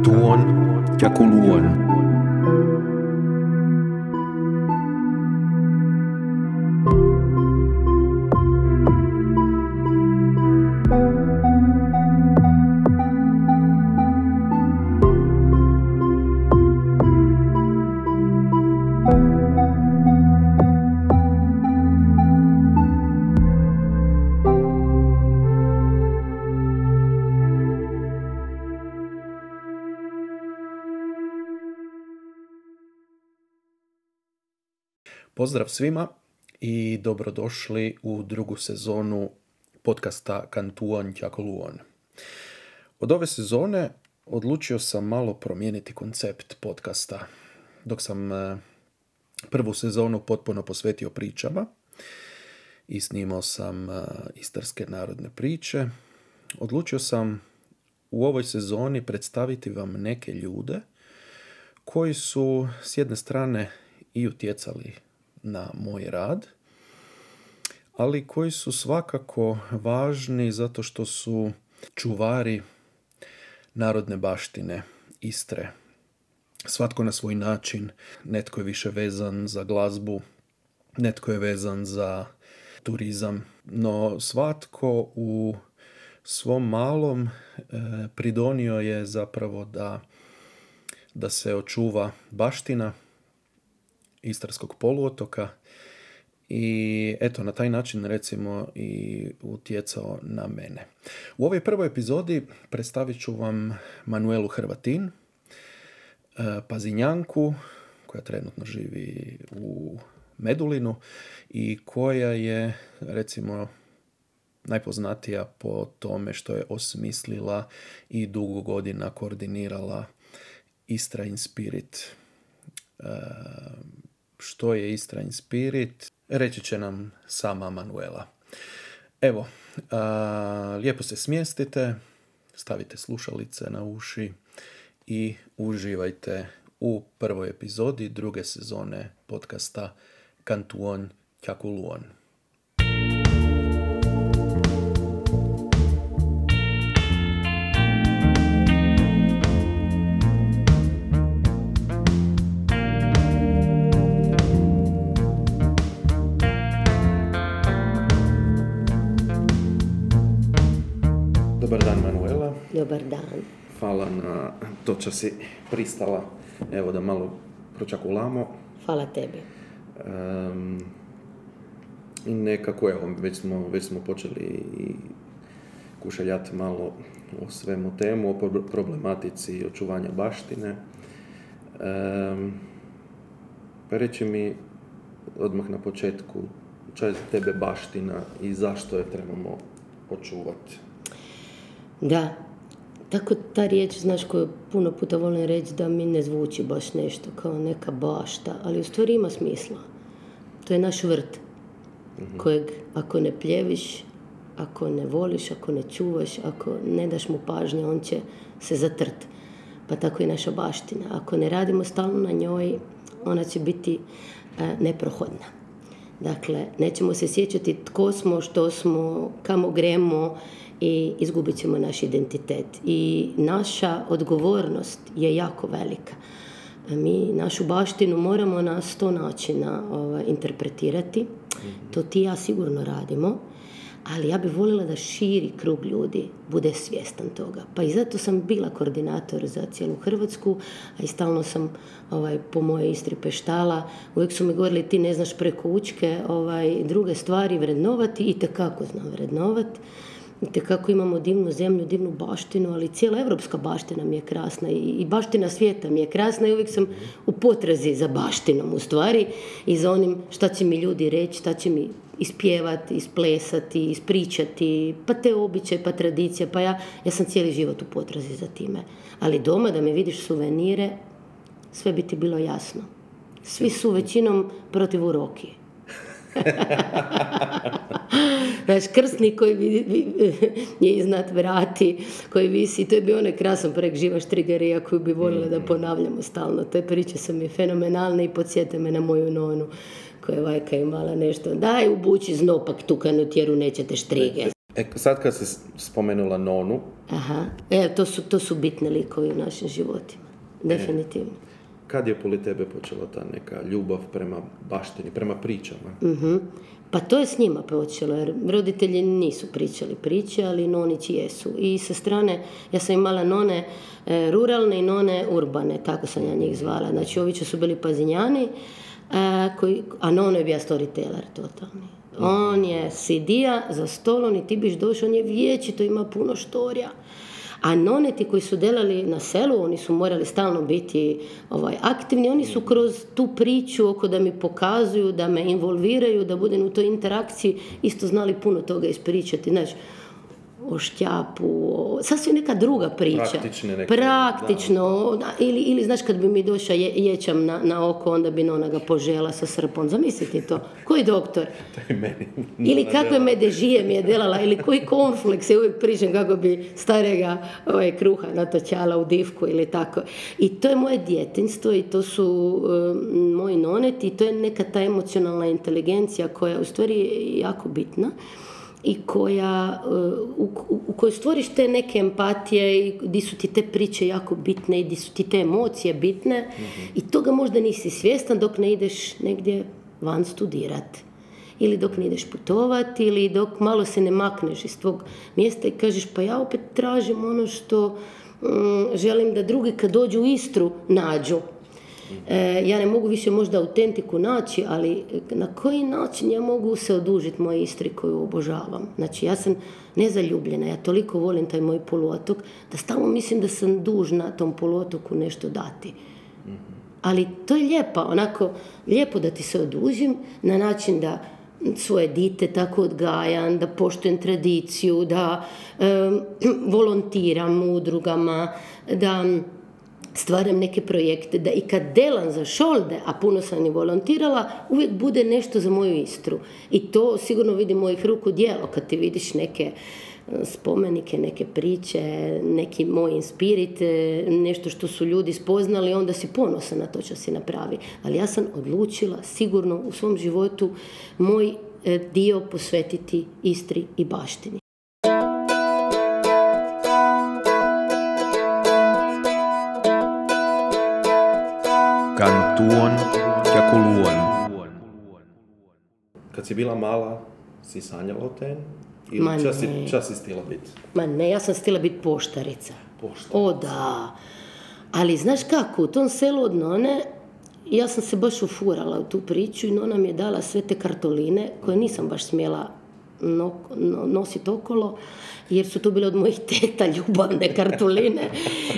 Kantuon Jakuluon. Pozdrav svima i dobrodošli u drugu sezonu podcasta Kantuon Jakoluon. Od ove sezone odlučio sam malo promijeniti koncept podcasta. Dok sam eh, prvu sezonu potpuno posvetio pričama i snimao sam eh, istarske narodne priče, odlučio sam u ovoj sezoni predstaviti vam neke ljude koji su s jedne strane i utjecali na moj rad, ali koji su svakako važni zato što su čuvari narodne baštine Istre. Svatko na svoj način, netko je više vezan za glazbu, netko je vezan za turizam, no svatko u svom malom e, pridonio je zapravo da, da se očuva baština Istarskog poluotoka i eto na taj način recimo i utjecao na mene. U ovoj prvoj epizodi predstavit ću vam Manuelu Hrvatin, e, Pazinjanku, koja trenutno živi u Medulinu i koja je recimo najpoznatija po tome što je osmislila i dugo godina koordinirala Istra in Spirit e, što je Istra in Spirit, reći će nam sama Manuela. Evo, a, lijepo se smjestite, stavite slušalice na uši i uživajte u prvoj epizodi druge sezone podcasta Kantuon Kjakuluon. Dobar dan. Hvala na to što si pristala, evo da malo pročakulamo. Hvala tebi. I nekako, evo, već smo, već smo počeli i kušaljati malo o svemu temu, o problematici očuvanja baštine. pa reći mi odmah na početku, šta je tebe baština i zašto je trebamo očuvati? Da, tako ta riječ, znaš, koju puno puta volim reći da mi ne zvuči baš nešto kao neka bašta, ali u stvari ima smisla. To je naš vrt, mhm. kojeg ako ne pljeviš, ako ne voliš, ako ne čuvaš, ako ne daš mu pažnje, on će se zatrt. Pa tako i naša baština. Ako ne radimo stalno na njoj, ona će biti e, neprohodna. Dakle, nećemo se sjećati tko smo, što smo, kamo gremo i izgubit ćemo naš identitet. I naša odgovornost je jako velika. Mi našu baštinu moramo na sto načina ovaj, interpretirati. To ti ja sigurno radimo. Ali ja bih voljela da širi krug ljudi bude svjestan toga. Pa i zato sam bila koordinator za cijelu Hrvatsku, a i stalno sam ovaj, po moje Istri peštala. Uvijek su mi govorili ti ne znaš preko učke ovaj, druge stvari vrednovati i tekako znam vrednovati kako imamo divnu zemlju, divnu baštinu, ali cijela evropska baština mi je krasna i baština svijeta mi je krasna i uvijek sam u potrazi za baštinom u stvari i za onim šta će mi ljudi reći, šta će mi ispjevati, isplesati, ispričati, pa te običaje, pa tradicija, pa ja, ja sam cijeli život u potrazi za time. Ali doma da mi vidiš suvenire, sve bi ti bilo jasno. Svi su većinom protiv urokije. Znaš, krsnik koji je iznad vrati, koji visi, to je bio onaj krasan projekt Živa Štrigerija koju bi voljela da mm. ponavljamo stalno. Te priče su mi fenomenalne i podsjete me na moju nonu koja je vajka imala nešto. Daj ubući znopak tukanu tjeru, nećete štrige. E, sad kad si spomenula Nonu, Aha, e, to su, to su bitne likovi u našim životima. Definitivno. Kad je poli tebe počela ta neka ljubav prema baštini, prema pričama? Mhm. Pa to je s njima počelo, jer roditelji nisu pričali priče, ali nonići jesu. I sa strane, ja sam imala none e, ruralne i none urbane, tako sam ja njih zvala. Znači, ovi su bili pazinjani, a, koji, a nono je bio storyteller totalni. On je sidija za stolom i ti biš došao, on je vječito, ima puno štorija. A noneti koji su delali na selu, oni su morali stalno biti ovaj, aktivni, oni su kroz tu priču oko da mi pokazuju, da me involviraju, da budem u toj interakciji, isto znali puno toga ispričati. Znači, o šćapu, o, sasvim neka druga priča. Praktične neke, Praktično, da, ili, ili znaš kad bi mi došao je, ječam na, na oko, onda bi nona ga požela sa srpom. Zamislite to. Koji doktor? To je meni. Ili kakve medežije mi je delala, ili koji konflikt, ja uvijek pričam kako bi starega ovaj, kruha natočala u divku ili tako. I to je moje djetinstvo i to su um, moji noneti i to je neka ta emocionalna inteligencija koja u stvari je jako bitna i koja, uh, u, u kojoj stvoriš te neke empatije i di su ti te priče jako bitne i di su ti te emocije bitne i toga možda nisi svjestan dok ne ideš negdje van studirat ili dok ne ideš putovati ili dok malo se ne makneš iz tvog mjesta i kažeš pa ja opet tražim ono što mm, želim da drugi kad dođu u Istru nađu. E, ja ne mogu više možda autentiku naći, ali na koji način ja mogu se odužiti moje Istri koju obožavam. Znači ja sam nezaljubljena, ja toliko volim taj moj poluotok da stalno mislim da sam dužna tom poluotoku nešto dati. Ali to je lijepo, onako, lijepo da ti se odužim na način da svoje dite tako odgajam, da poštujem tradiciju, da em, volontiram u udrugama, da stvaram neke projekte, da i kad delam za šolde, a puno sam i volontirala, uvijek bude nešto za moju Istru. I to sigurno vidi mojih ruku djelo, kad ti vidiš neke e, spomenike, neke priče, neki moj inspirit, e, nešto što su ljudi spoznali, onda si ponosan na to što si napravi. Ali ja sam odlučila sigurno u svom životu moj e, dio posvetiti Istri i baštini. Kantuon ja kuluon. Kad si bila mala, si sanjala o tem? Ili Ma čas si, čas si stila biti? Ma ne, ja sam stila biti poštarica. Poštarica. O da. Ali znaš kako, u tom selu od none, ja sam se baš ufurala u tu priču i nona mi je dala sve te kartoline koje nisam baš smjela no, no, nositi okolo, jer su to bile od mojih teta ljubavne kartoline.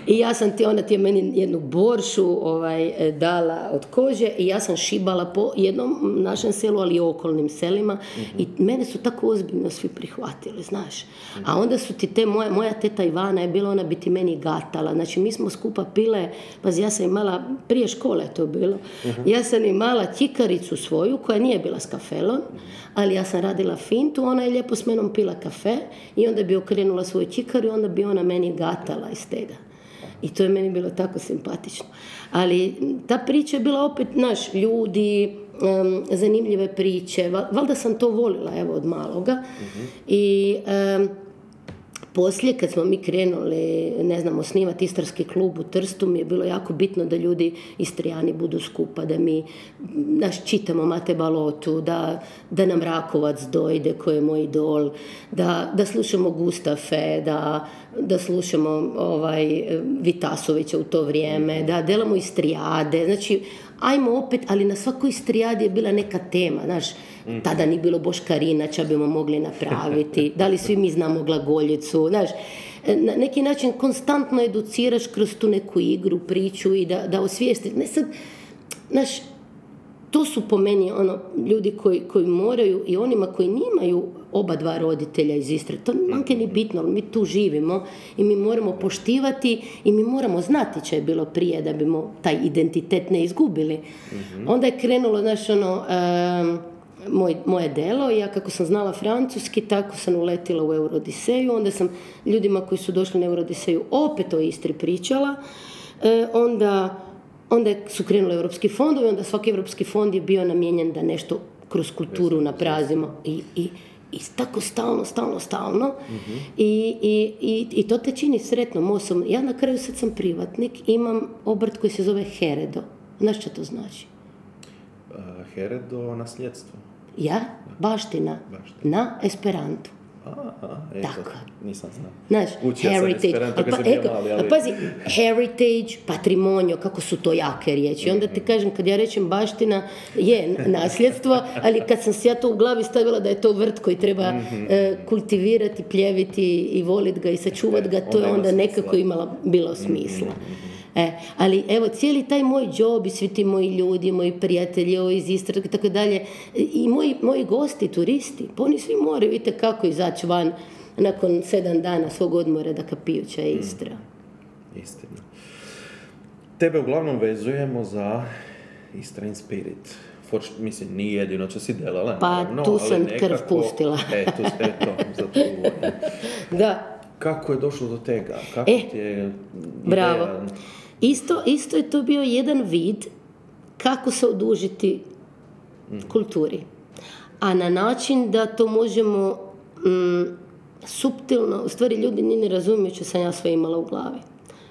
I ja sam ti, ona ti je meni jednu boršu ovaj, dala od kože i ja sam šibala po jednom našem selu, ali i okolnim selima. I mene su tako ozbiljno svi prihvatili, znaš. A onda su ti te, moja, moja teta Ivana je bila, ona bi ti meni gatala. Znači, mi smo skupa pile, pazi, ja sam imala, prije škole to bilo, ja sam imala čikaricu svoju, koja nije bila s kafelom, ali ja sam radila fintu, ona je lijepo s menom pila kafe i onda bi okrenula svoju čikaru i onda bi ona meni gatala iz tega. I to je meni bilo tako simpatično. Ali ta priča je bila opet, naš, ljudi, em, zanimljive priče. Val- Valjda sam to volila, evo, od maloga. I em, poslije, kad smo mi krenuli, ne znam, osnivati Istarski klub u Trstu, mi je bilo jako bitno da ljudi Istrijani budu skupa, da mi, naš, čitamo Mate Balotu, da, da nam Rakovac dojde, koji je moj idol, da, da slušamo Gustafe, da, da slušamo ovaj, Vitasovića u to vrijeme, da delamo Istrijade, znači, ajmo opet, ali na svakoj Istrijadi je bila neka tema, znaš, tada ni bilo Boškarina, ča bimo mogli napraviti, da li svi mi znamo glagoljicu, znaš, na neki način konstantno educiraš kroz tu neku igru, priču i da, da osvijesti, ne sad, znaš, to su po meni ono, ljudi koji, koji moraju i onima koji nimaju oba dva roditelja iz Istre. To manke ni bitno, mi tu živimo i mi moramo poštivati i mi moramo znati što je bilo prije da bimo taj identitet ne izgubili. Onda je krenulo, znaš, ono, em, moj, moje delo i ja kako sam znala francuski, tako sam uletila u Eurodiseju, onda sam ljudima koji su došli na Eurodiseju opet o Istri pričala, E, onda Onda su krenuli europski fondovi, onda svaki europski fond je bio namijenjen da nešto kroz kulturu napravimo. I, i I tako stalno, stalno, stalno. I, i, i, I to te čini sretnom osobom. Ja na kraju sad sam privatnik, imam obrt koji se zove Heredo. Znaš što to znači? Heredo nasljedstvo. Ja? Baština. Baština. Na Esperantu. A, a, e, Tako. to nisam znao. Znaš, Učio sam heritage. Pa, sam bio eko, mali, ali- pazi, heritage, patrimonio, kako su to jake riječi. Onda ti kažem, kad ja rečem baština, je nasljedstvo, ali kad sam si ja to u glavi stavila da je to vrt koji treba Mhm. e, kultivirati, pljeviti i volit ga i sačuvat ga, to onda je onda. Mhm, nekako imala, bilo smisla. E, ali evo, cijeli taj moj job i svi ti moji ljudi, moji prijatelji ovo iz Istre i tako dalje, i moji, moji gosti, turisti, pa oni svi moraju, vidite kako izaći van nakon sedam dana svog odmora da kapiju čaj Mhm. Istra. Istina. Tebe uglavnom vezujemo za Eastern Spirit. Forč, mislim, nije jedino što si delala, Pa, naravno, tu sam krv nekako- pustila. E, tu, eto, za to. Da, Kako je došlo do tega? Kako E, ti je bravo. ideja? Isto, isto je to bio jedan vid kako se odužiti kulturi. A na način da to možemo mm, suptilno, u stvari ljudi ni ne razumiju što sam ja sve imala u glavi.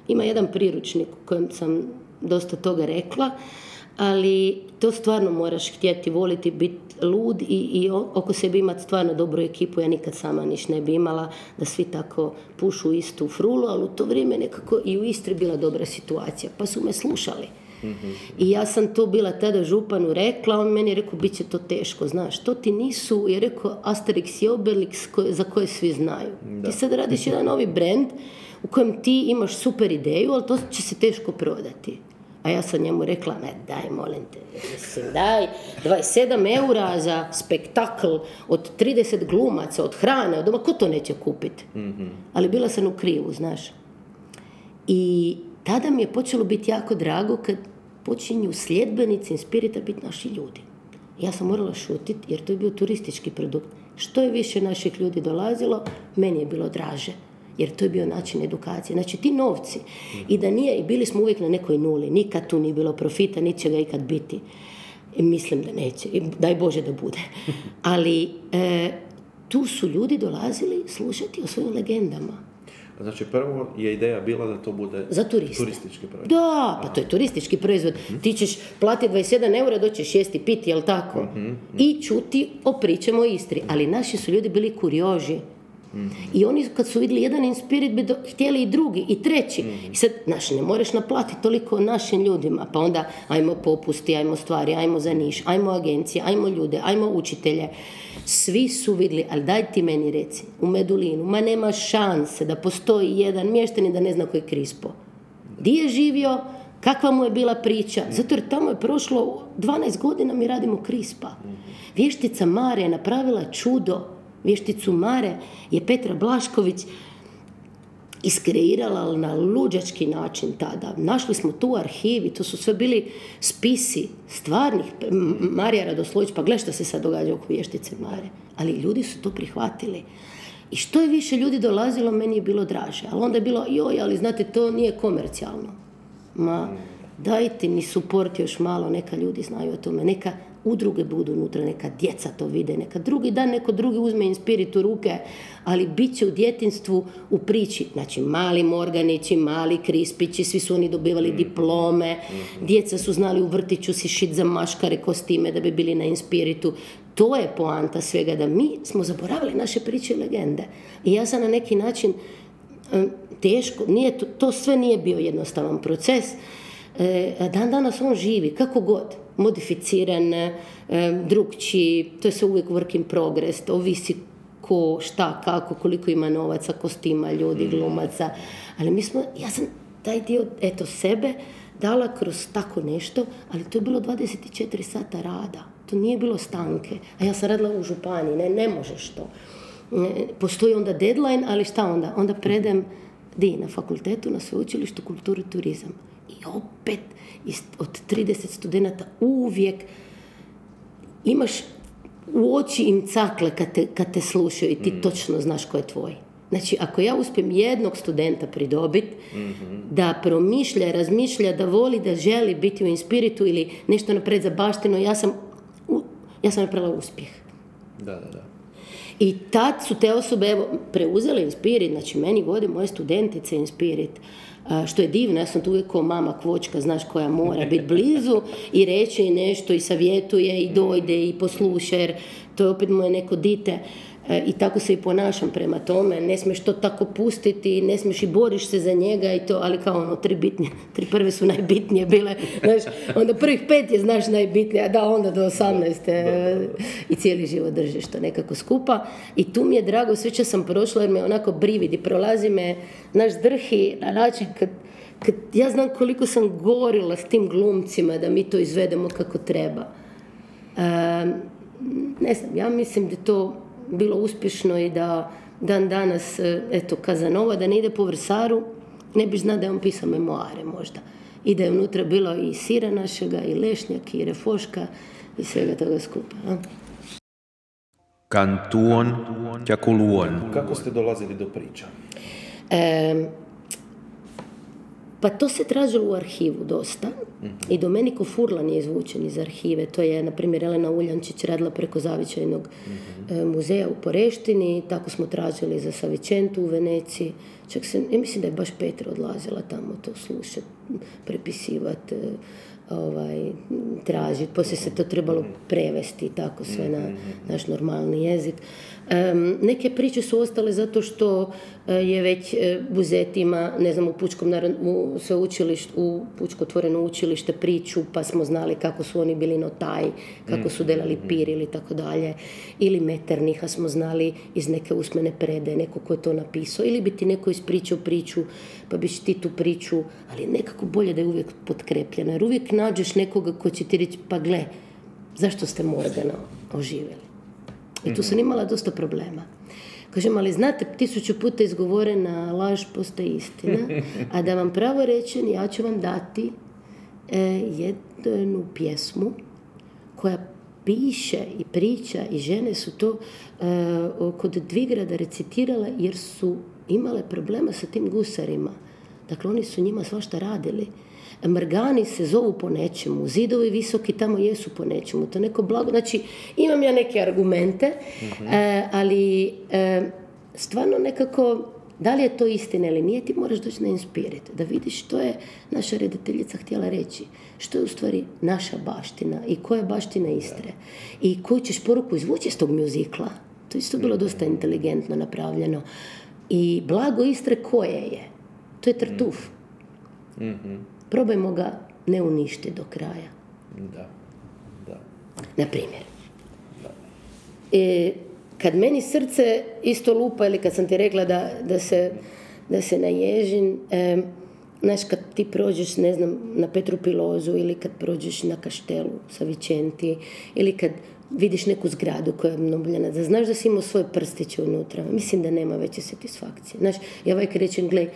Ima jedan priručnik u kojem sam dosta toga rekla, ali to stvarno moraš htjeti voliti, biti lud i, i oko sebe imati stvarno dobru ekipu. Ja nikad sama niš ne bi imala da svi tako pušu istu frulu, ali u to vrijeme nekako i u Istri bila dobra situacija, pa su me slušali. I ja sam to bila tada županu rekla, on meni je rekao, bit će to teško, znaš, to ti nisu, je rekao Asterix i Obelix koje- za koje svi znaju. Ti sad radiš jedan novi brand u kojem ti imaš super ideju, ali to će se teško prodati. A ja sam njemu rekla, ne, daj, molim te, mislim, daj, 27 eura za spektakl od 30 glumaca, od hrane, od doma, ko to neće kupiti? Ali bila sam u krivu, znaš. I tada mi je počelo biti jako drago kad počinju sljedbenici Inspirita biti naši ljudi. Ja sam morala šutiti jer to je bio turistički produkt. Što je više naših ljudi dolazilo, meni je bilo draže. Jer to je bio način edukacije. Znači ti novci. I da nije, i bili smo uvijek na nekoj nuli. Nikad tu nije bilo profita, niti će ga ikad biti. I mislim da neće. I daj Bože da bude. Ali e, tu su ljudi dolazili slušati o svojim legendama. Znači, prvo je ideja bila da to bude Za turiste. turistički proizvod. Da, pa to je turistički proizvod. Ti ćeš platiti 27 eura, doćeš jesti, piti, jel tako? I čuti o pričama o Istri. Ali naši su ljudi bili kurioži. I oni kad su vidjeli jedan inspirit bi do- htjeli i drugi i treći. I sad, znaš, ne moraš naplatiti toliko našim ljudima. Pa onda ajmo popusti, ajmo stvari, ajmo za niš, ajmo agencije, ajmo ljude, ajmo učitelje. Svi su vidjeli, ali daj ti meni reci, u Medulinu, ma nema šanse da postoji jedan mještanin da ne zna ko je Krispo. Di je živio, kakva mu je bila priča, zato jer tamo je prošlo 12 godina mi radimo Krispa. Vještica Mare je napravila čudo. Vješticu Mare je Petra Blašković iskreirala na luđački način tada. Našli smo tu arhivi, to su sve bili spisi stvarnih. Marija Radoslović, pa gle što se sad događa oko vještice Mare. Ali ljudi su to prihvatili. I što je više ljudi dolazilo, meni je bilo draže. Ali onda je bilo, joj, ali znate, to nije komercijalno. Ma, dajte mi suport još malo, neka ljudi znaju o tome, neka udruge budu unutra, neka djeca to vide, neka drugi dan neko drugi uzme inspirit u ruke, ali bit će u djetinstvu u priči. Znači, mali morganići, mali krispići, svi su oni dobivali diplome, djeca su znali u vrtiću si šit za maškare kostime da bi bili na inspiritu. To je poanta svega, da mi smo zaboravili naše priče i legende. I ja sam na neki način e, teško, nije to, to sve nije bio jednostavan proces. E, dan danas on živi, kako god, modificiran, e, drugčiji, to je sve uvijek work in progress, to ovisi ko, šta, kako, koliko ima novaca, kostima, ljudi, glumaca, ali mi smo, ja sam taj dio, eto, sebe dala kroz tako nešto, ali to je bilo 24 sata rada, to nije bilo stanke, a ja sam radila u županiji, ne, ne možeš to. Ne, Postoji onda deadline, ali šta onda? Onda predem di na fakultetu, na sveučilištu kulturu i turizam. I opet od 30 studenata uvijek imaš u oči im cakle kad te, kad te slušaju i ti točno znaš ko je tvoj. Znači, ako ja uspijem jednog studenta pridobiti, da promišlja, razmišlja, da voli, da želi biti u inspiritu ili nešto napred za baštinu, ja sam, ja sam napravila uspjeh. Da, da, da. I tad su te osobe evo, preuzele Inspirit, znači meni vode moje studentice Inspirit, što je divno, ja sam tu uvijek kao mama kvočka, znaš, koja mora biti blizu i reći nešto i savjetuje i dojde i posluša, jer to je opet moje neko dite. E, i tako se i ponašam prema tome, ne smiješ to tako pustiti, ne smiješ i boriš se za njega i to, ali kao ono, tri bitnije, tri prve su najbitnije bile, znaš, onda prvih pet je, znaš, najbitnije, a da, onda do osamnaeste i cijeli život držiš to nekako skupa i tu mi je drago, sve što sam prošla jer me onako brividi, prolazi me, naš drhi na način kad, kad ja znam koliko sam gorila s tim glumcima da mi to izvedemo kako treba. ne znam, ja mislim da to bilo uspješno i da dan danas, eto, Kazanova, da ne ide po Vrsaru, ne bi zna da je on pisao memoare možda. I da je unutra bilo i sira našega, i lešnjak, i refoška, i svega toga skupa. A? Kantuon, Kako ste dolazili do priča? E, pa to se tražilo u arhivu dosta. I Domeniko Furlan je izvučen iz arhive. To je, na primjer, Elena Uljančić radila preko Zavičajnog e, muzeja u Poreštini. Tako smo tražili za Savičentu u Veneciji. Čak se, ja mislim da je baš Petra odlazila tamo to slušati, prepisivati, e, ovaj, tražiti. Poslije se to trebalo prevesti tako sve na naš normalni jezik neke priče su ostale zato što je već e, Buzet ima, ne znam, u Pučkom u sveučilištu, u Pučko otvoreno učilište priču, pa smo znali kako su oni bili notaj, kako su delali mm-hmm. pir ili tako dalje. Ili Meterniha smo znali iz neke usmene prede, neko ko je to napisao. Ili bi ti neko ispričao priču, pa biš ti tu priču, ali nekako bolje da je uvijek potkrepljena. Jer uvijek nađeš nekoga ko će ti reći, pa gle, zašto ste Morgana oživjeli? I tu sam mhm. imala dosta problema. Kažem, ali znate, tisuću puta izgovorena laž postoji istina, a da vam pravo rečem, ja ću vam dati e, jednu pjesmu koja piše i priča i žene su to e, kod Dvigrada recitirale jer su imale problema sa tim gusarima. Dakle, oni su njima svašta radili. Mrgani se zovu po nečemu, zidovi visoki tamo jesu po nečemu, to neko blago, znači imam ja neke argumente, mhm. e, ali e, stvarno nekako, da li je to istina ili nije, ti moraš doći na Inspirit, da vidiš što je naša redateljica htjela reći, što je u stvari naša baština i koja je baština Istre i koju ćeš poruku izvući iz tog mjuzikla. To je isto bilo mhm. dosta inteligentno napravljeno. I blago Istre koje je? To je Tartuf. mm probajmo ga ne uništiti do kraja. Da, da. Na primjer. E, kad meni srce isto lupa ili kad sam ti rekla da, da, se, da se naježim, e, znaš, kad ti prođeš, ne znam, na Petru Pilozu ili kad prođeš na Kaštelu sa Vičenti ili kad vidiš neku zgradu koja je obnovljena, da znaš da si imao svoje prstiće unutra. Mislim da nema veće satisfakcije. Znaš, ja uvijek rečem, gle,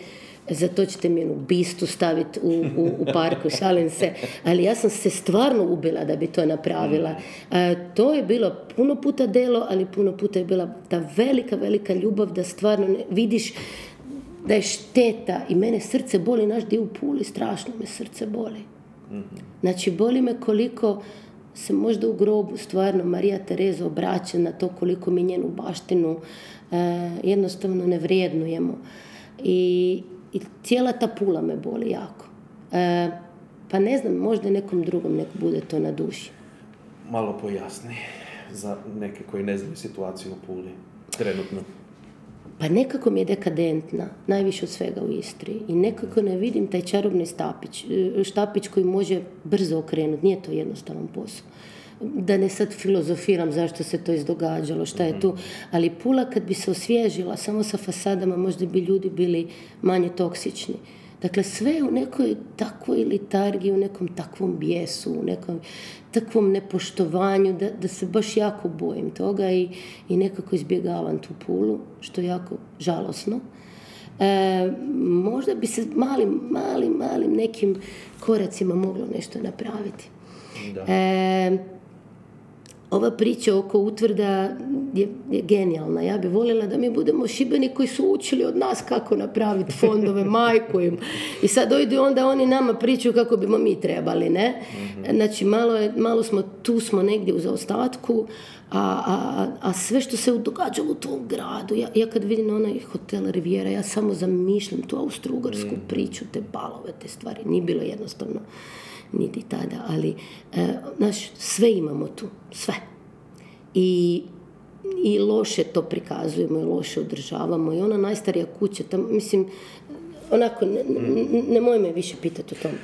za to ćete mi jednu bistu staviti u, u, u parku, šalim se. Ali ja sam se stvarno ubila da bi to napravila. E, to je bilo puno puta delo, ali puno puta je bila ta velika, velika ljubav da stvarno ne, vidiš da je šteta i mene srce boli, naš dio u Puli, strašno me srce boli. Znači, boli me koliko se možda u grobu stvarno Marija Tereza obraća na to koliko mi njenu baštinu e, jednostavno ne vrijednujemo. I, i cijela ta pula me boli jako. E, pa ne znam, možda nekom drugom nek bude to na duši. Malo pojasni za neke koji ne znaju situaciju u Puli trenutno. Pa nekako mi je dekadentna, najviše od svega u Istri. I nekako ne vidim taj čarobni stapić, e, štapić koji može brzo okrenuti. Nije to jednostavan posao da ne sad filozofiram zašto se to izdogađalo, šta je tu, mhm. ali Pula kad bi se osvježila samo sa fasadama možda bi ljudi bili manje toksični. Dakle, sve u nekoj takvoj litargiji, u nekom takvom bijesu, u nekom takvom nepoštovanju, da, da se baš jako bojim toga i, i nekako izbjegavam tu pulu, što je jako žalosno. E, možda bi se malim, malim, malim nekim koracima moglo nešto napraviti. Da. E, ova priča oko utvrda, je, je genijalna. Ja bi voljela da mi budemo šibeni koji su učili od nas kako napraviti fondove, majku im. I sad dojdu onda oni nama pričaju kako bimo mi trebali, ne? Znači, malo, je, malo smo, tu smo negdje u zaostatku, a, a, a sve što se događalo u tom gradu, ja, ja kad vidim onaj hotel Riviera, ja samo zamišljam tu austrougarsku priču, te balove, te stvari. Nije bilo jednostavno niti tada, ali e, znaš, sve imamo tu, sve. I, I loše to prikazujemo i loše održavamo i ona najstarija kuća, tam, mislim, onako, ne, ne, nemoj me više pitati o tome.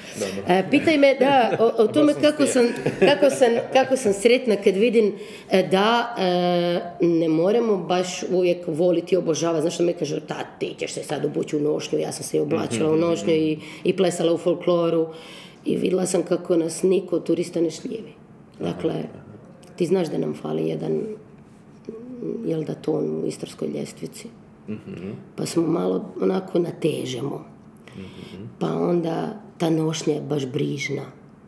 E, pitaj me, da, o, o tome kako sam, kako, sam, kako sam sretna kad vidim e, da e, ne moramo baš uvijek voliti i obožavati. Znaš što mi kaže, ta, ti ćeš se sad obući u nošnju, ja sam se i oblačila u nošnju i, i plesala u folkloru i vidjela sam kako nas niko turista ne šljivi. Dakle, ti znaš da nam fali jedan jel da ton u istarskoj ljestvici. Pa smo malo onako natežemo. Pa onda ta nošnja je baš brižna.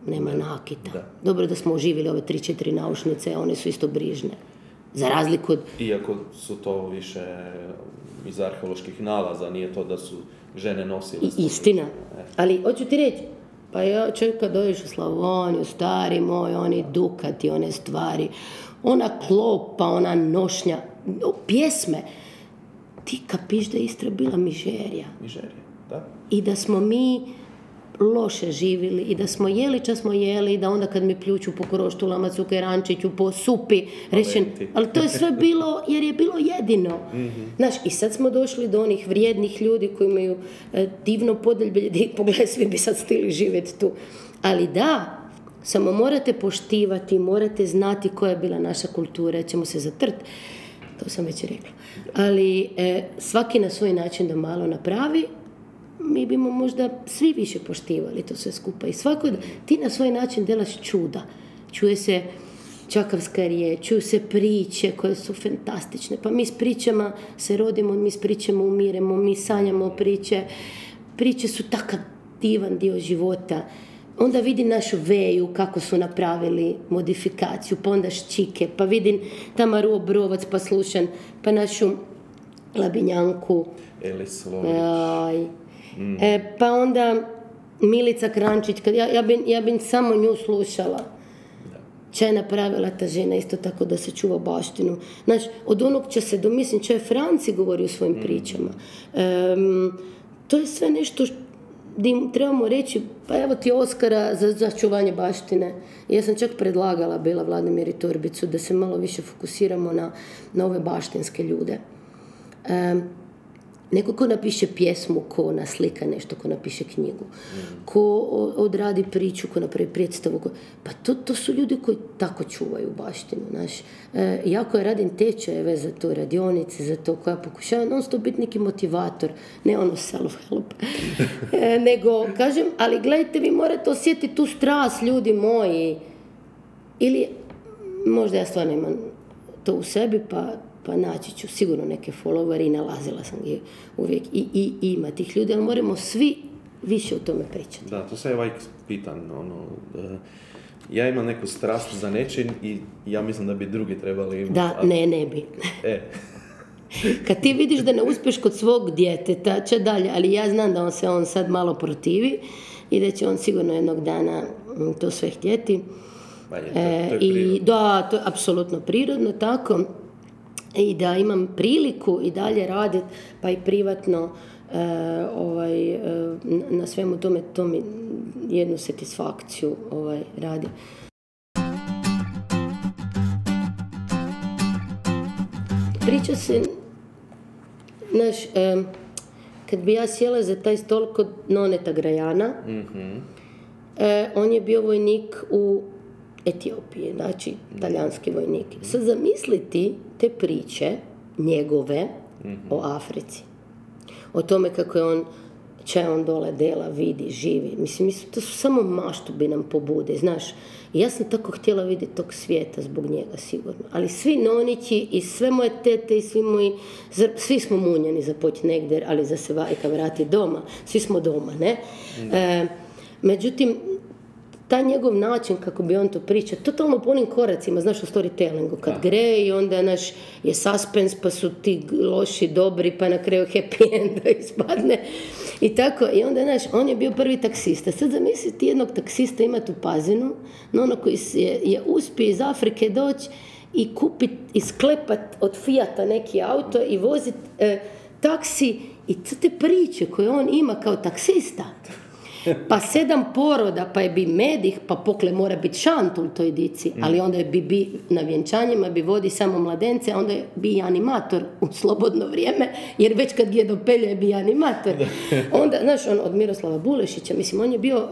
Nema nakita. Da. Dobro da smo oživjeli ove tri, četiri naušnice, one su isto brižne. Za razliku od... Iako su to više iz arheoloških nalaza, nije to da su žene nosile. I, istina. Ali, hoću ti reći, pa ja čovjek kad dođeš u Slavoniju, stari moj, oni dukati, one stvari, ona klopa, ona nošnja, pjesme, ti kapiš da je Istra bila mižerija. Mižerija, da. I da smo mi loše živjeli i da smo jeli čas smo jeli i da onda kad mi pljuču po kroštulama, cukerančiću, po supi, Valenti. ali to je sve bilo jer je bilo jedino. Znaš, i sad smo došli do onih vrijednih ljudi koji imaju e, divno podeljblje, di, pogledaj, svi bi sad stili živjeti tu. Ali da, samo morate poštivati, morate znati koja je bila naša kultura, ćemo se zatrt. To sam već rekla. Ali e, svaki na svoj način da malo napravi, mi bimo možda svi više poštivali to sve skupa. I svako, ti na svoj način delaš čuda. Čuje se čakavska riječ, čuju se priče koje su fantastične. Pa mi s pričama se rodimo, mi s pričama umiremo, mi sanjamo priče. Priče su takav divan dio života. Onda vidim našu veju, kako su napravili modifikaciju, pa onda ščike, pa vidim Tamaru Obrovac, pa slušam, pa našu Labinjanku, Elis. Aj. E, pa onda Milica Krančić, kad ja, ja, bi, ja bi samo nju slušala. Če je napravila ta žena isto tako da se čuva baštinu. Znači, od onog će se do, mislim, če je Franci govori u svojim pričama. Em, to je sve nešto di trebamo reći, pa evo ti Oskara za, za čuvanje baštine. Ja sam čak predlagala bila Vladimir Torbicu da se malo više fokusiramo na, na ove baštinske ljude. Em, Neko ko napiše pjesmu, ko naslika nešto, ko napiše knjigu, ko o- odradi priču, ko napravi predstavu. Ko... Pa to, to su ljudi koji tako čuvaju baštinu. Znaš. E, ja koja radim tečajeve za to, radionice za to, koja pokušavam non stop biti neki motivator, ne ono self-help, e, nego kažem, ali gledajte, vi morate osjetiti tu strast, ljudi moji. Ili možda ja stvarno imam to u sebi, pa, pa naći ću sigurno neke followere i nalazila sam ih uvijek. I, i, i ima tih ljudi, ali moramo svi više o tome pričati. Da, to se ja uvijek pitan, ono, e, ja imam neku strast za nečin i ja mislim da bi drugi trebali imati. Da, ne, ne bi. E, Kad ti vidiš da ne uspješ kod svog djeteta, će dalje, ali ja znam da on se on sad malo protivi i da će on sigurno jednog dana mm, to sve htjeti. je, to, E, to je I da, to je apsolutno prirodno tako. I da imam priliku i dalje raditi, pa i privatno, e, ovaj, e, na- svemu tome, to mi jednu satisfakciju ovaj, radi. Priča se, znaš, em, kad bi ja sjela za taj stol kod Noneta Grajana, e, on je bio vojnik u Etiopiji, znači talijanski vojnik. Sad zamisliti te priče njegove o Africi. O tome kako je on če on dole dela, vidi, živi. Mislim, mislim, to su samo maštubi nam pobude, znaš. I ja sam tako htjela vidjeti tog svijeta zbog njega, sigurno. Ali svi nonići i sve moje tete i svi moji, svi smo munjeni za poći negdje, ali za se vajka vrati doma. Svi smo doma, ne? E, međutim, taj njegov način kako bi on to priča, totalno po onim koracima, znaš u storytellingu, kad gre i onda naš je suspens pa su ti loši, dobri, pa na kraju happy end ispadne. I tako, i onda, znaš, on je bio prvi taksista. Sad zamisliti jednog taksista imati u pazinu, no ono koji je, je uspio iz Afrike doći i kupit, isklepat od Fijata neki auto i vozit e, taksi i te priče koje on ima kao taksista pa sedam poroda, pa je bi medih, pa pokle mora biti šant u toj dici, mm. ali onda je bi, bi na vjenčanjima bi vodi samo mladence, a onda je bi animator u slobodno vrijeme, jer već kad je dopelje je bi animator. onda, znaš, on od Miroslava Bulešića, mislim, on je bio uh,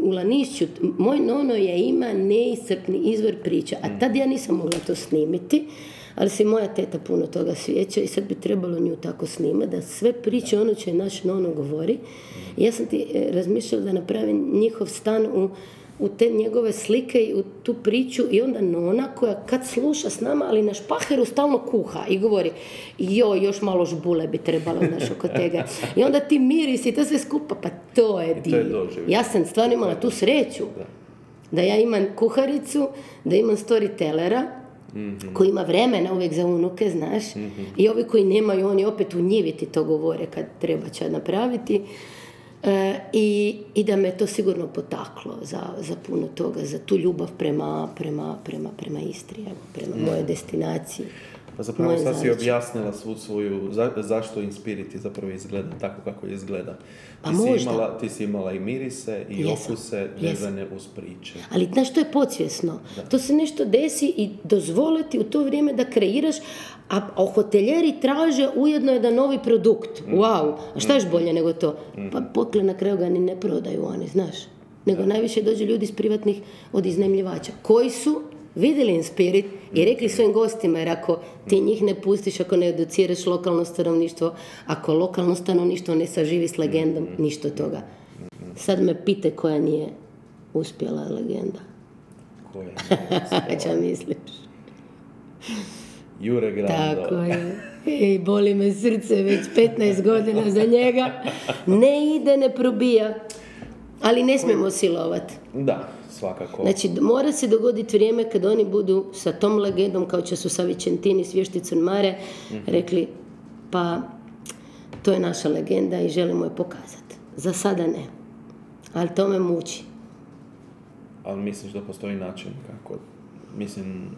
u Lanišću, moj nono je ima neiscrpni izvor priča, a tad ja nisam mogla to snimiti, ali se moja teta puno toga svijeća i sad bi trebalo nju tako snimati, da sve priče ono će naš nono govori. I ja sam ti e, razmišljala da napravim njihov stan u, u te njegove slike i u tu priču i onda nona koja kad sluša s nama, ali na špaheru stalno kuha i govori joj, još malo žbule bi trebalo naš oko tega. I onda ti mirisi i to sve skupa, pa to je dio. Ja sam stvarno imala tu sreću da ja imam kuharicu, da imam storytellera, mm koji ima vremena uvijek za unuke, znaš. Mhm. I ovi koji nemaju, oni opet u njiviti to govore kad treba će napraviti. E, i, I da me to sigurno potaklo za, za puno toga, za tu ljubav prema, prema, prema, prema Istri, prema mm. moje destinaciji. Pa zapravo sad si objasnila svu svoju, zašto Inspiriti zapravo izgleda tako kako izgleda. Pa ti, možda. si imala, ti si imala i mirise i jesam, okuse vezane uz priče. Ali znaš, to je podsvjesno. To se nešto desi i dozvoliti u to vrijeme da kreiraš, a, a hoteljeri traže ujedno jedan novi produkt. Mm. Wow, a šta još mm. bolje nego to? Mm. Pa pokle na kraju ga ni ne prodaju oni, znaš. Nego najviše dođu ljudi iz privatnih od iznajmljivača. Koji su vidjeli Inspirit i rekli svojim gostima, jer ako ti njih ne pustiš, ako ne educiraš lokalno stanovništvo, ako lokalno stanovništvo ne saživi s legendom, ništa od toga. Sad me pite koja nije uspjela legenda. Koja Ča misliš? Jure Grando. Tako je. I boli me srce već 15 godina za njega. Ne ide, ne probija. Ali ne smijemo silovati. Da, svakako. Znači, mora se dogoditi vrijeme kad oni budu sa tom legendom, kao će su sa Vičentini s Vješticom Mare, mhm. rekli, pa to je naša legenda i želimo je pokazati. Za sada ne. Ali to me muči. Ali misliš da postoji način kako, mislim...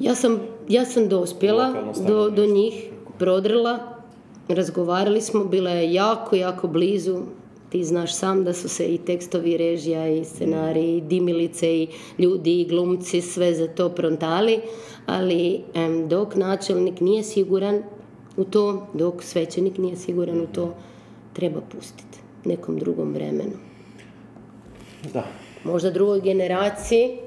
Ja sam, ja sam dospjela do, do njih, prodrla, razgovarali smo, bila je jako, jako blizu, ti znaš sam da su se i tekstovi režija i scenariji, i dimilice i ljudi i glumci sve za to prontali, ali dok načelnik nije siguran u to, dok svećenik nije siguran u to, treba pustiti nekom drugom vremenu. Da. Možda drugoj generaciji,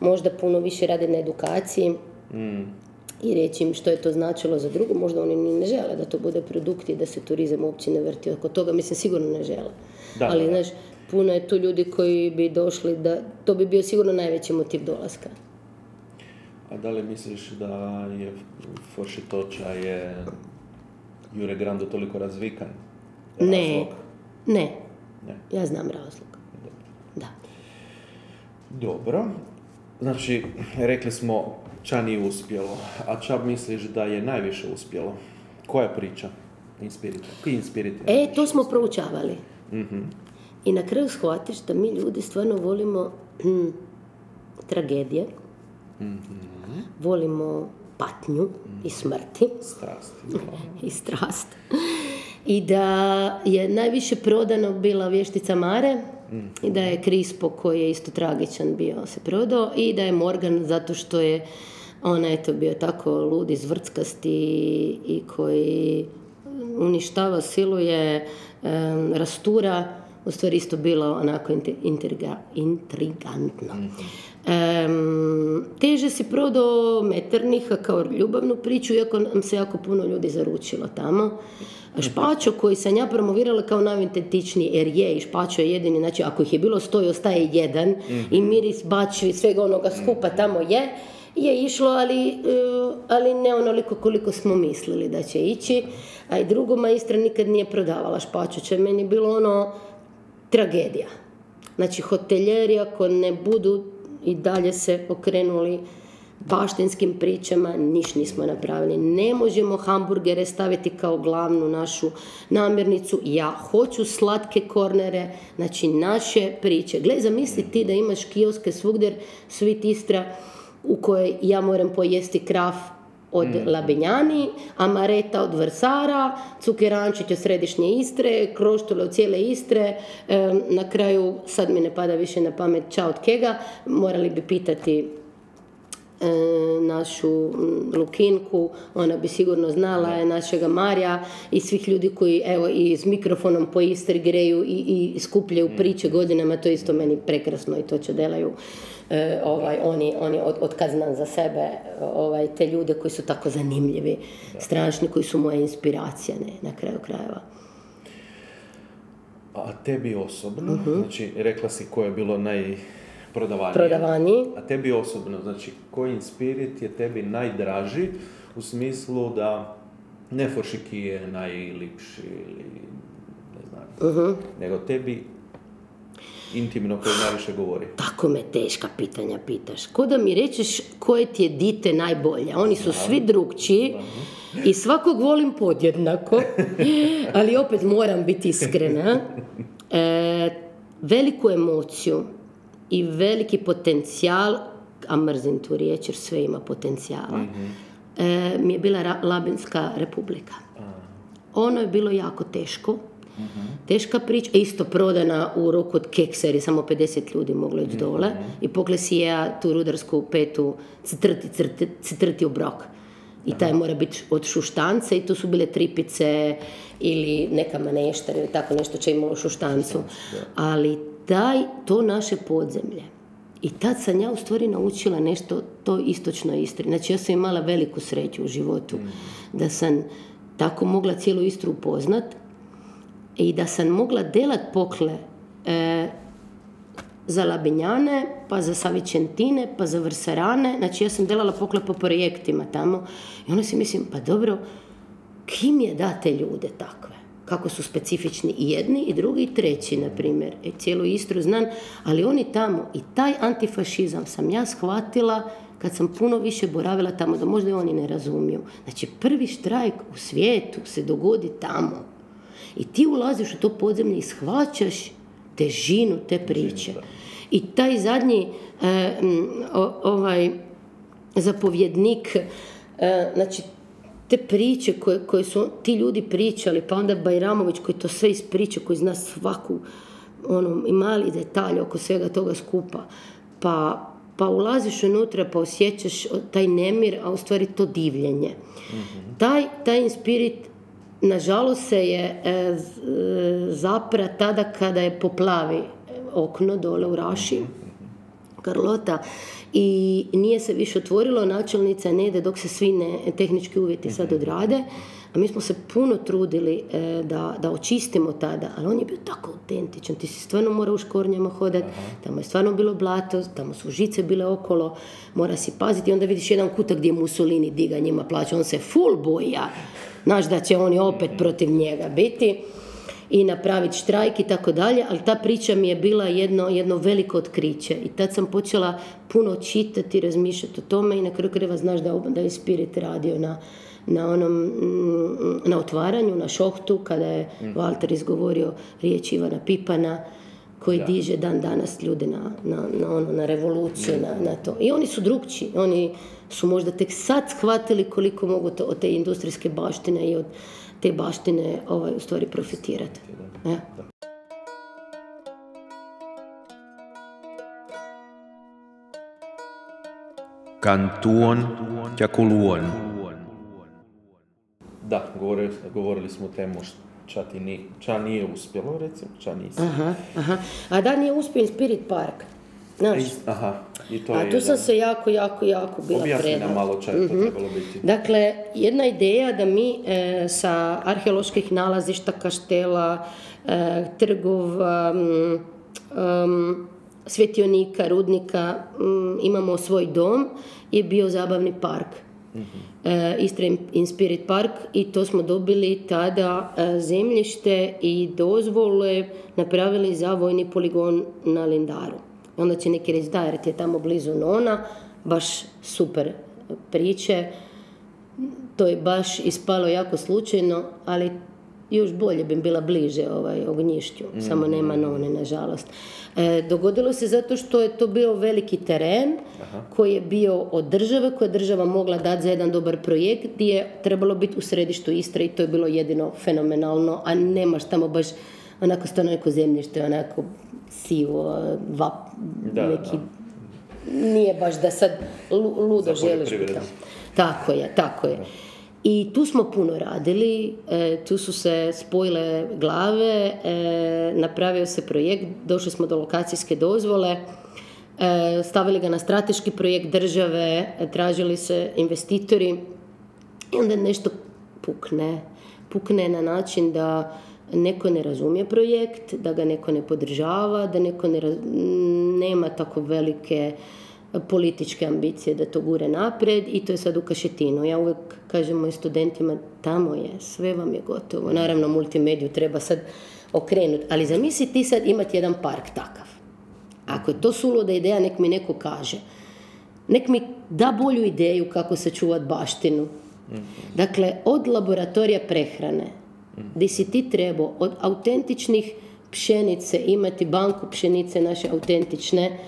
možda puno više rade na edukaciji. Mm i reći im što je to značilo za drugo. Možda oni ni ne žele da to bude produkt i da se turizam uopće ne vrti oko toga. Mislim, sigurno ne žele. Da, Ali, znaš, puno je tu ljudi koji bi došli da... To bi bio sigurno najveći motiv dolaska. A da li misliš da je Foršitoča je Jure Grando toliko razvikan? Ne, ne. Ne. Ja znam razlog. Dobro. Da. Dobro. Znači, rekli smo ča nije uspjelo, a ča misliš da je najviše uspjelo? Koja priča? Inspirite. Inspirite. E, to smo proučavali. mm I na kraju shvatiš da mi ljudi stvarno volimo hm, tragedije, mm-hmm. volimo patnju i smrti. Strast. I strast. I da je najviše prodano bila vještica Mare, i da je Krispo koji je isto tragičan bio se prodao i da je Morgan zato što je on eto bio tako lud izvrckasti i koji uništava, siluje, rastura, u stvari isto bilo onako intriga, intrigantno. Um, teže si prodao Meterniha kao ljubavnu priču, iako nam se jako puno ljudi zaručilo tamo. Špačo koji sam ja promovirala kao najintetičniji, jer je i Špačo je jedini, znači ako ih je bilo sto i ostaje jedan i miris bači svega onoga skupa tamo je, je išlo, ali, e, ali ne onoliko koliko smo mislili da će ići. A i drugo, majstra nikad nije prodavala špačuće. Meni bilo ono tragedija. Znači hoteljeri ako ne budu i dalje se okrenuli baštinskim pričama, niš nismo napravili. Ne možemo hamburgere staviti kao glavnu našu namirnicu. Ja hoću slatke kornere, znači naše priče. Gle, zamisli ti da imaš kioske svugdje, svit Istra, u kojoj ja moram pojesti kraf od mm. Labinjani, Amareta od Vrsara, Cukerančić od Središnje Istre, Kroštule od cijele Istre, na kraju, sad mi ne pada više na pamet, ča od Kega, morali bi pitati e, našu Lukinku, ona bi sigurno znala je našega Marija i svih ljudi koji evo i s mikrofonom po Istri greju i, i skupljaju mm. priče godinama, to isto meni prekrasno i to će delaju E, ovaj, oni, oni od, odkaznam za sebe ovaj, te ljude koji su tako zanimljivi, strašni, koji su moje inspiracije ne, na kraju krajeva. A tebi osobno, uh znači rekla si koje je bilo najprodavanije. Prodavaniji. A tebi osobno, znači koji inspirit je tebi najdraži u smislu da ne Foršiki je najlipši ili ne znam, uh nego tebi intimno koji najviše govori? Tako me teška pitanja pitaš. Ko da mi rećeš koje ti je dite najbolje. Oni su svi drugčiji i svakog volim podjednako, ali opet moram biti iskrena. E, veliku emociju i veliki potencijal, a mrzim tu riječ jer sve ima potencijala, mhm. e, mi je bila Labinska republika. Ono je bilo jako teško Teška priča, isto prodana u roku od keksa jer je samo 50 ljudi moglo ići dole i pokle si ja tu rudarsku petu citrti, citrti u brok. I taj mora biti od šuštance i tu su bile tripice ili neka maneštar ili tako nešto će imalo šuštancu. Ali taj, to naše podzemlje. I tad sam ja u stvari naučila nešto to istočno Istri. Znači ja sam imala veliku sreću u životu. Da sam tako mogla cijelu Istru upoznat i da sam mogla delat pokle e, za Labinjane, pa za Savičentine, pa za Vrsarane. Znači ja sam delala pokle po projektima tamo i onda si mislim, pa dobro, kim je da te ljude takve? Kako su specifični i jedni i drugi i treći, na primjer. E, cijelu Istru znam, ali oni tamo i taj antifašizam sam ja shvatila kad sam puno više boravila tamo, da možda oni ne razumiju. Znači, prvi štrajk u svijetu se dogodi tamo i ti ulaziš u to podzemlje i shvaćaš težinu te priče. I taj zadnji e, ovaj zapovjednik, e, znači te priče koje, koje su ti ljudi pričali, pa onda Bajramović koji to sve ispriča, koji zna svaku ono, i mali detalj oko svega toga skupa, pa, pa ulaziš unutra pa osjećaš taj nemir, a u stvari to divljenje. mm Taj, taj inspirit Nažalost se je e, e, zapra tada kada je poplavi okno dole u Raši, Karlota, i nije se više otvorilo, načelnica ne ide dok se svi ne, tehnički uvjeti sad odrade, a mi smo se puno trudili e, da, da očistimo tada, ali on je bio tako autentičan, ti si stvarno morao u škornjama hodati, tamo je stvarno bilo blato, tamo su žice bile okolo, mora si paziti, onda vidiš jedan kutak gdje Mussolini diga njima plaća, on se full boja, znaš da će oni opet protiv njega biti i napraviti štrajk i tako dalje, ali ta priča mi je bila jedno, jedno veliko otkriće i tad sam počela puno čitati, razmišljati o tome i na kraju kreva znaš da, da je Spirit radio na, na onom, mm, na otvaranju, na šohtu, kada je mm. Walter izgovorio riječ Ivana Pipana, koji diže dan danas ljude na, na, na, ono, na revoluciju, na, na to. I oni su drugčiji, oni su možda tek sad shvatili koliko mogu to, od te industrijske baštine i od te baštine ovaj, u stvari profitirati. Ja. Kantuon Jakuluon. Da, govorili, govorili smo o temu ča, ti ni, ča nije uspjelo, recimo, ča nisi. Aha, aha. A da nije uspio Spirit Park. Znaš? Aha, i to A je tu sam se jako, jako, jako bila Objasni nam malo čaj mhm. trebalo biti. Dakle, jedna ideja da mi e, sa arheoloških nalazišta kaštela, e, trgov, um, svjetionika, rudnika, imamo svoj dom je bio zabavni park Istra in Spirit Park i to smo dobili tada e, zemljište i dozvole napravili za vojni poligon na Lindaru. Onda će neki reći da, jer je tamo blizu Nona, baš super priče. To je baš ispalo jako slučajno, ali još bolje bi bila bliže ovaj, ognjišću, samo nema none, nažalost. E, dogodilo se zato što je to bio veliki teren koji je bio od države, koje je država mogla dati za jedan dobar projekt gdje je trebalo biti u središtu Istre i to je bilo jedino fenomenalno, a nemaš tamo baš onako stvarno neko zemljište, onako sivo, vap, neki... Nije baš da sad ludo želiš biti Tako je, tako je. I tu smo puno radili, e, tu su se spojile glave, e, napravio se projekt, došli smo do lokacijske dozvole, e, stavili ga na strateški projekt države, tražili se investitori i onda nešto pukne. Pukne na način da neko ne razumije projekt, da ga neko ne podržava, da neko ne nema tako velike političke ambicije da to gure napred i to je sad u kašetinu. Ja uvijek kažem mojim studentima, tamo je, sve vam je gotovo. Naravno, multimediju treba sad okrenuti, ali zamisli ti sad imati jedan park takav. Ako je to suluda ideja, nek mi neko kaže. Nek mi da bolju ideju kako sačuvati baštinu. Dakle, od laboratorija prehrane, di si ti trebao od autentičnih pšenice, imati banku pšenice naše autentične,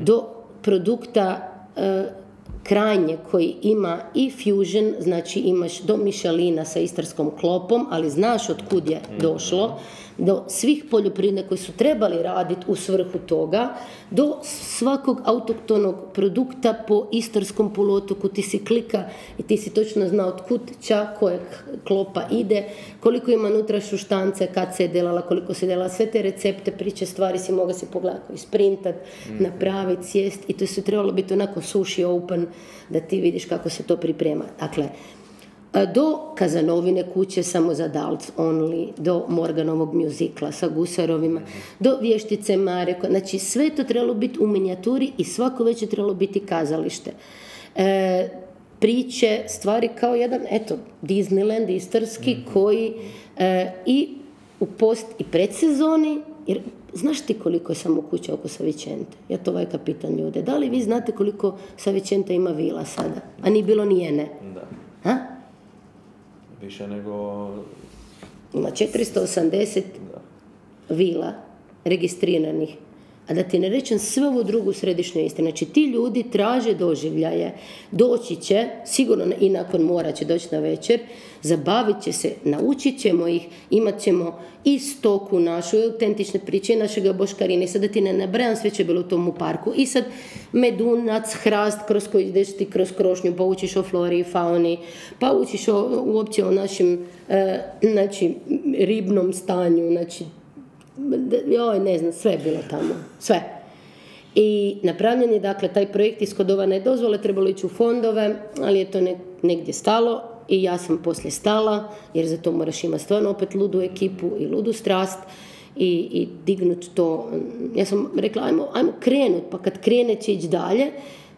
do produkta e, krajnje koji ima i fusion, znači imaš do mišalina sa istarskom klopom, ali znaš od kud je došlo, do svih poljoprivrednika koji su trebali raditi u svrhu toga, do svakog autoktonog produkta po istarskom poluotoku ti si klika i ti si točno zna od kud ča kojeg klopa ide, koliko ima unutra šuštance, kad se je delala, koliko se je delala, sve te recepte, priče, stvari si moga si pogledati, isprintat, mm. napraviti, sjest i to se trebalo biti onako sushi open da ti vidiš kako se to priprema. Dakle, do Kazanovine kuće samo za adults only, do Morganovog mjuzikla sa Gusarovima, do Vještice Mare, znači sve to trebalo biti u minijaturi i svako već je trebalo biti kazalište. E, priče, stvari kao jedan, eto, Disneyland istarski mhm. koji e, i u post i predsezoni, jer znaš ti koliko je samo kuća oko Savičente? Ja to vajka pitan ljude. Da li vi znate koliko Savičenta ima vila sada? A ni bilo nijene. Da. Ha? Više nego... Ima 480 vila registriranih. A da ti ne rečem sve ovo drugu središnju istinu. Znači ti ljudi traže doživljaje. Doći će, sigurno i nakon mora će doći na večer, zabavit će se, naučit ćemo ih, imat ćemo i stoku našu, i autentične priče, i našega. I sad da ti ne nabrajam, sve će bilo u tomu parku. I sad medunac, hrast kroz koji ideš ti kroz krošnju, pa učiš o flori i fauni, pa učiš o, uopće o našem e, znači, ribnom stanju, znači joj, ne znam, sve je bilo tamo, sve. I napravljen je, dakle, taj projekt iskodovane dozvole, trebalo ići u fondove, ali je to negdje stalo i ja sam poslije stala, jer za to moraš imati stvarno opet ludu ekipu i ludu strast i, i dignut to. Ja sam rekla, ajmo, ajmo krenut, pa kad krene će ići dalje,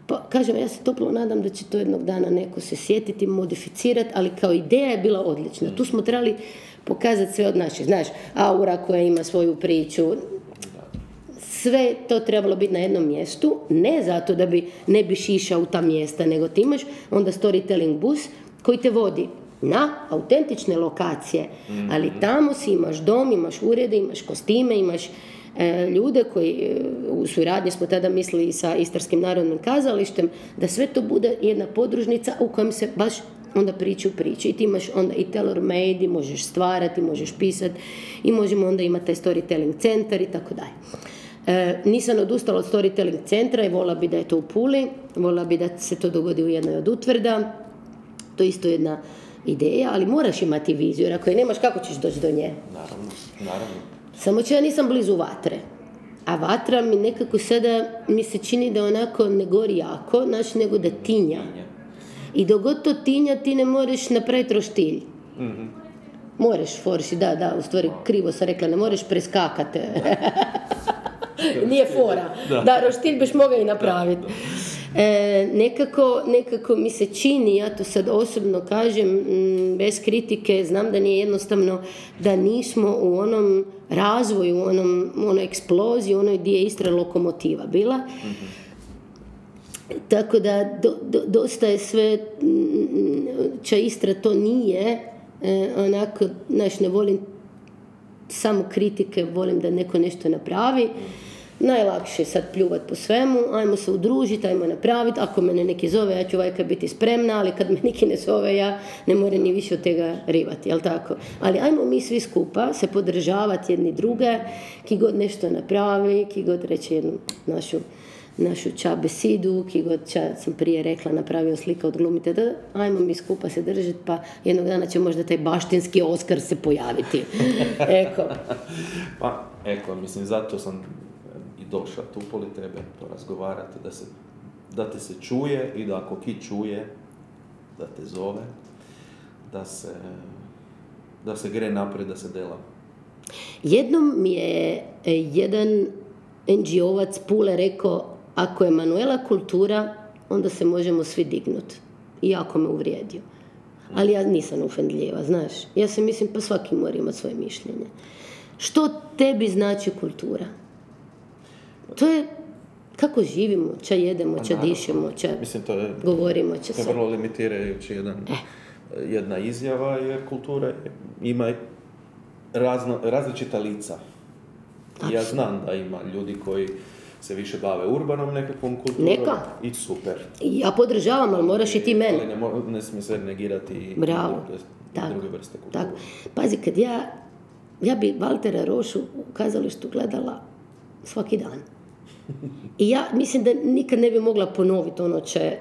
pa kažem, ja se toplo nadam da će to jednog dana neko se sjetiti, modificirati, ali kao ideja je bila odlična. Tu smo trebali pokazati sve od naših. Znaš, aura koja ima svoju priču, sve to trebalo biti na jednom mjestu, ne zato da bi ne bi išao u ta mjesta, nego ti imaš onda storytelling bus koji te vodi na autentične lokacije, ali mhm. tamo si imaš dom, imaš urede, imaš kostime, imaš e, ljude koji e, u suradnji smo tada mislili sa Istarskim narodnim kazalištem, da sve to bude jedna podružnica u kojem se baš onda priču u priči. I ti imaš onda i tailor made, i možeš stvarati, možeš pisati i možemo onda imati taj storytelling centar i tako dalje. E, nisam odustala od storytelling centra i vola bi da je to u Puli, vola bi da se to dogodi u jednoj od utvrda. To je isto jedna ideja, ali moraš imati viziju, jer ako je nemaš, kako ćeš doći do nje? Naravno, naravno. Samo će ja nisam blizu vatre. A vatra mi nekako sada mi se čini da onako ne gori jako, znači nego da tinja. I dok god to tinja, ti ne možeš napraviti roštilj. mm Moreš forši, da, da, u stvari krivo sam rekla, ne možeš preskakati. Nije fora. Da, roštilj biš mogao i napraviti. E, nekako, nekako mi se čini, ja to sad osobno kažem, mm, bez kritike, znam da nije jednostavno da nismo u onom razvoju, u onom, onoj eksploziji, u onoj gdje je Istra lokomotiva bila. Tako da do, dosta je sve, ča Istra to nije, e, onako, znaš, ne volim samo kritike, volim da neko nešto napravi. Najlakše je sad pljuvat po svemu, ajmo se udružiti, ajmo napraviti, ako me neki zove, ja ću vajka biti spremna, ali kad me neki ne zove, ja ne moram ni više od tega rivati, jel tako? Ali ajmo mi svi skupa se podržavati jedni druge, ki god nešto napravi, ki god reće jednu našu našu ča besidu, ki god ča sam prije rekla, napravio slika od glumite, da ajmo mi skupa se držati, pa jednog dana će možda taj baštinski Oskar se pojaviti. Eko. Pa, eko, mislim, zato sam i došla tu poli tebe, razgovarati, da, se, da te se čuje i da ako ki čuje, da te zove, da se, da se gre naprijed, da se dela. Jednom mi je e, jedan NGO-vac Pule rekao, ako je Manuela kultura, onda se možemo svi dignuti. Iako me uvrijedio. Ali ja nisam ufendljiva, znaš. Ja se mislim, pa svaki mora imati svoje mišljenje. Što tebi znači kultura? To je kako živimo, ča jedemo, ča dišemo, ča Mislim, to je, govorimo, ča to je vrlo limitirajući jedan, eh. jedna izjava, jer kultura ima razno, različita lica. Ja znam da ima ljudi koji se više bave urbanom nekakvom kulturom. Neka. I super. Ja podržavam, ali moraš i ti. Ali ne, ne smije se negirati Bravo. druge vrste kulture. Tako. Pazi, kad ja, ja bi Valtera Rošu u kazalištu gledala svaki dan. I ja mislim da nikad ne bi mogla ponoviti ono će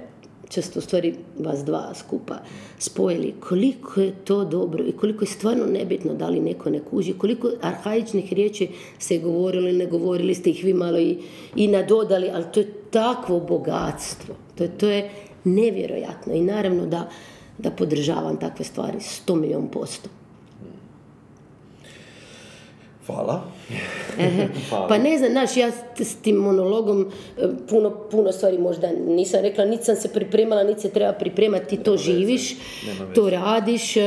često u stvari vas dva skupa spojili, koliko je to dobro i koliko je stvarno nebitno da li neko ne kuži, koliko arhaičnih riječi se govorilo ili ne govorili ste ih vi malo i, i nadodali, ali to je takvo bogatstvo, to je, to je nevjerojatno i naravno da, da podržavam takve stvari, sto milijun posto. Hvala. Pa ne znam, znaš, ja s tim monologom e, puno, puno stvari možda nisam rekla, niti sam se pripremala, niti se treba pripremati, ti to živiš, to radiš, e,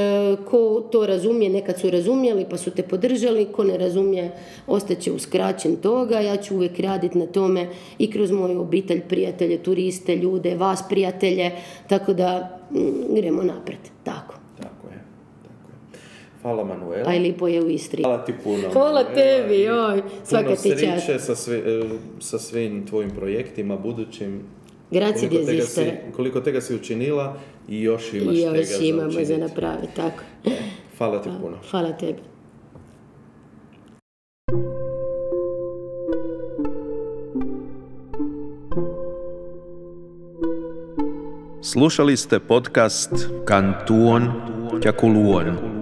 ko to razumije, nekad su razumjeli pa su te podržali, ko ne razumije, ostaće uskraćen toga, ja ću uvijek raditi na tome i kroz moju obitelj, prijatelje, turiste, ljude, vas prijatelje, tako da mm, gremo napred, tako. Hvala Manuela. Aj lipo je u Istri. Hvala ti puno. Hvala tebi, joj. Svaka ti čast. sa, svi, e, sa svim tvojim projektima budućim. Grazie koliko tega, si, koliko tega si učinila i još imaš I još tega imamo za, za napraviti, tako. Hvala ti puno. Hvala tebi. Slušali ste podcast Kantuon Kjakuluon.